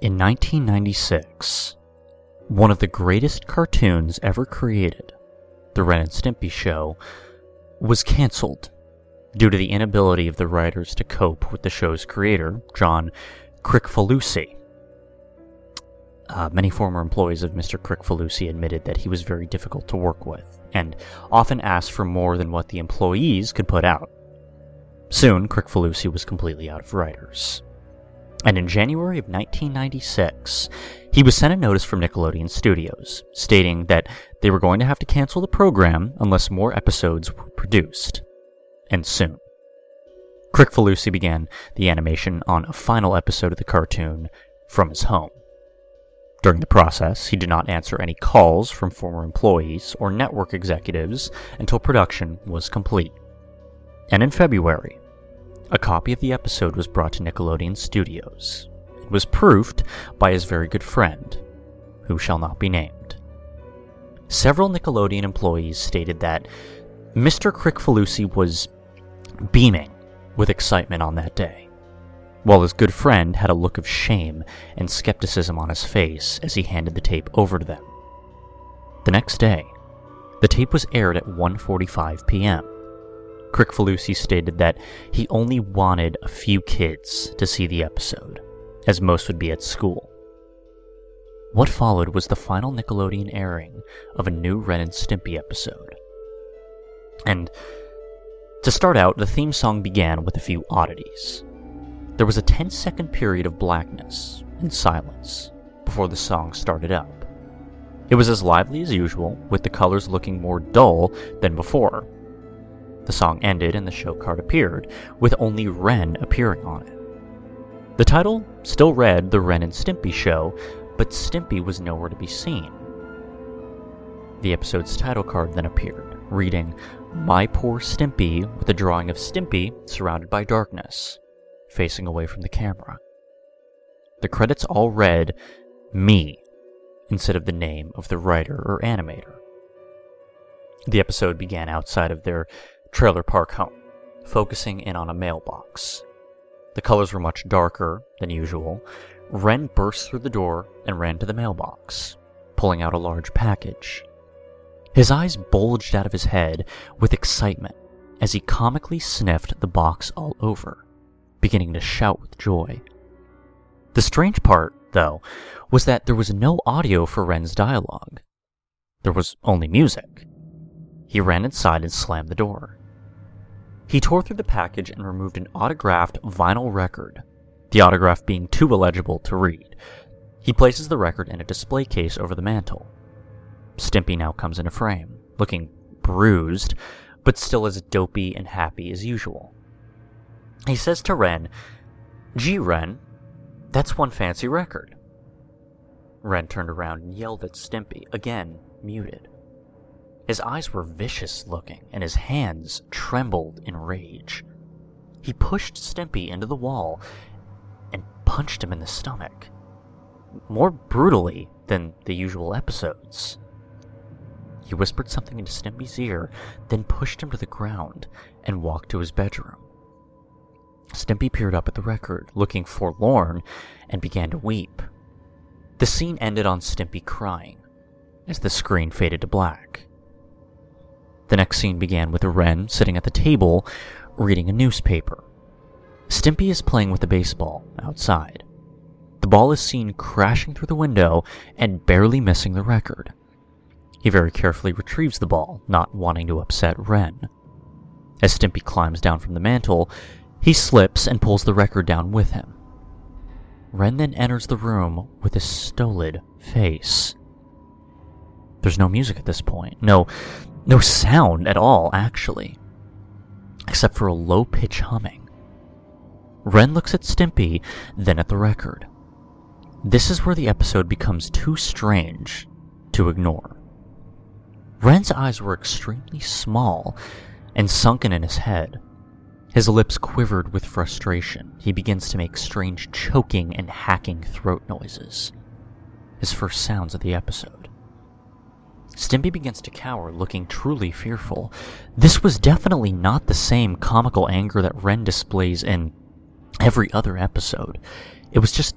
In 1996, one of the greatest cartoons ever created, The Ren and Stimpy Show, was cancelled due to the inability of the writers to cope with the show's creator, John Kricfalusi. Uh, many former employees of Mr. Kricfalusi admitted that he was very difficult to work with, and often asked for more than what the employees could put out. Soon, Kricfalusi was completely out of writers. And in January of 1996, he was sent a notice from Nickelodeon Studios stating that they were going to have to cancel the program unless more episodes were produced. And soon. Kricfalusi began the animation on a final episode of the cartoon from his home. During the process, he did not answer any calls from former employees or network executives until production was complete. And in February, a copy of the episode was brought to Nickelodeon Studios. It was proofed by his very good friend, who shall not be named. Several Nickelodeon employees stated that Mr. Kricfalusi was beaming with excitement on that day, while his good friend had a look of shame and skepticism on his face as he handed the tape over to them. The next day, the tape was aired at 1:45 p.m. Kricfalusi stated that he only wanted a few kids to see the episode, as most would be at school. What followed was the final Nickelodeon airing of a new Ren and Stimpy episode. And to start out, the theme song began with a few oddities. There was a 10 second period of blackness and silence before the song started up. It was as lively as usual, with the colors looking more dull than before, the song ended and the show card appeared, with only Ren appearing on it. The title still read The Ren and Stimpy Show, but Stimpy was nowhere to be seen. The episode's title card then appeared, reading, My Poor Stimpy, with a drawing of Stimpy surrounded by darkness, facing away from the camera. The credits all read, Me, instead of the name of the writer or animator. The episode began outside of their trailer park home, focusing in on a mailbox. The colors were much darker than usual. Ren burst through the door and ran to the mailbox, pulling out a large package. His eyes bulged out of his head with excitement as he comically sniffed the box all over, beginning to shout with joy. The strange part, though, was that there was no audio for Ren's dialogue. There was only music. He ran inside and slammed the door. He tore through the package and removed an autographed vinyl record, the autograph being too illegible to read. He places the record in a display case over the mantel. Stimpy now comes in a frame, looking bruised, but still as dopey and happy as usual. He says to Ren, Gee, Ren, that's one fancy record. Ren turned around and yelled at Stimpy, again muted. His eyes were vicious looking, and his hands trembled in rage. He pushed Stimpy into the wall and punched him in the stomach, more brutally than the usual episodes. He whispered something into Stimpy's ear, then pushed him to the ground and walked to his bedroom. Stimpy peered up at the record, looking forlorn, and began to weep. The scene ended on Stimpy crying, as the screen faded to black. The next scene began with Ren sitting at the table reading a newspaper. Stimpy is playing with a baseball outside. The ball is seen crashing through the window and barely missing the record. He very carefully retrieves the ball, not wanting to upset Ren. As Stimpy climbs down from the mantel, he slips and pulls the record down with him. Ren then enters the room with a stolid face. There's no music at this point. No, no sound at all, actually, except for a low pitch humming. Ren looks at Stimpy, then at the record. This is where the episode becomes too strange to ignore. Ren's eyes were extremely small and sunken in his head. His lips quivered with frustration. He begins to make strange choking and hacking throat noises. His first sounds of the episode. Stimpy begins to cower, looking truly fearful. This was definitely not the same comical anger that Ren displays in every other episode. It was just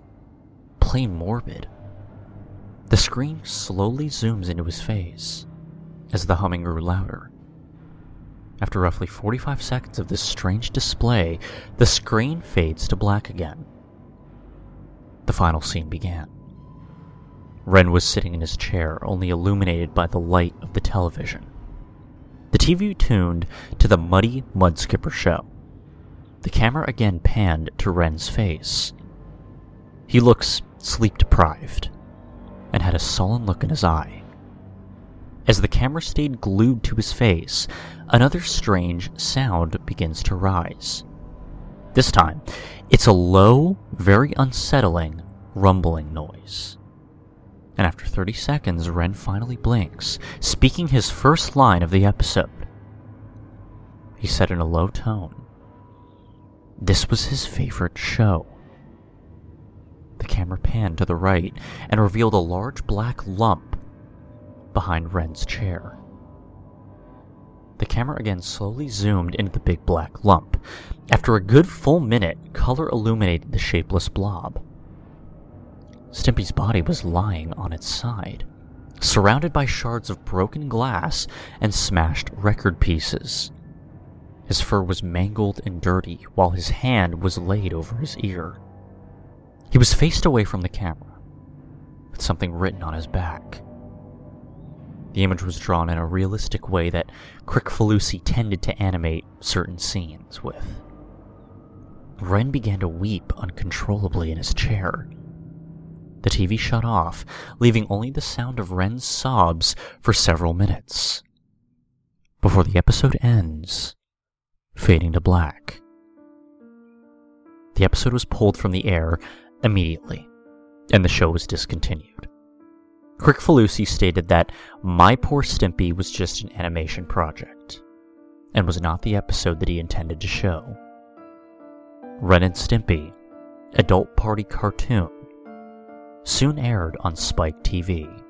plain morbid. The screen slowly zooms into his face as the humming grew louder. After roughly 45 seconds of this strange display, the screen fades to black again. The final scene began. Ren was sitting in his chair, only illuminated by the light of the television. The TV tuned to the Muddy Mudskipper show. The camera again panned to Ren's face. He looks sleep deprived and had a sullen look in his eye. As the camera stayed glued to his face, another strange sound begins to rise. This time, it's a low, very unsettling, rumbling noise. And after 30 seconds, Ren finally blinks, speaking his first line of the episode. He said in a low tone, This was his favorite show. The camera panned to the right and revealed a large black lump behind Ren's chair. The camera again slowly zoomed into the big black lump. After a good full minute, color illuminated the shapeless blob. Stimpy's body was lying on its side, surrounded by shards of broken glass and smashed record pieces. His fur was mangled and dirty, while his hand was laid over his ear. He was faced away from the camera, with something written on his back. The image was drawn in a realistic way that Kricfalusi tended to animate certain scenes with. Ren began to weep uncontrollably in his chair. The TV shut off, leaving only the sound of Ren's sobs for several minutes. Before the episode ends, fading to black. The episode was pulled from the air immediately, and the show was discontinued. Kricfalusi stated that My Poor Stimpy was just an animation project, and was not the episode that he intended to show. Ren and Stimpy, adult party cartoon, soon aired on Spike TV.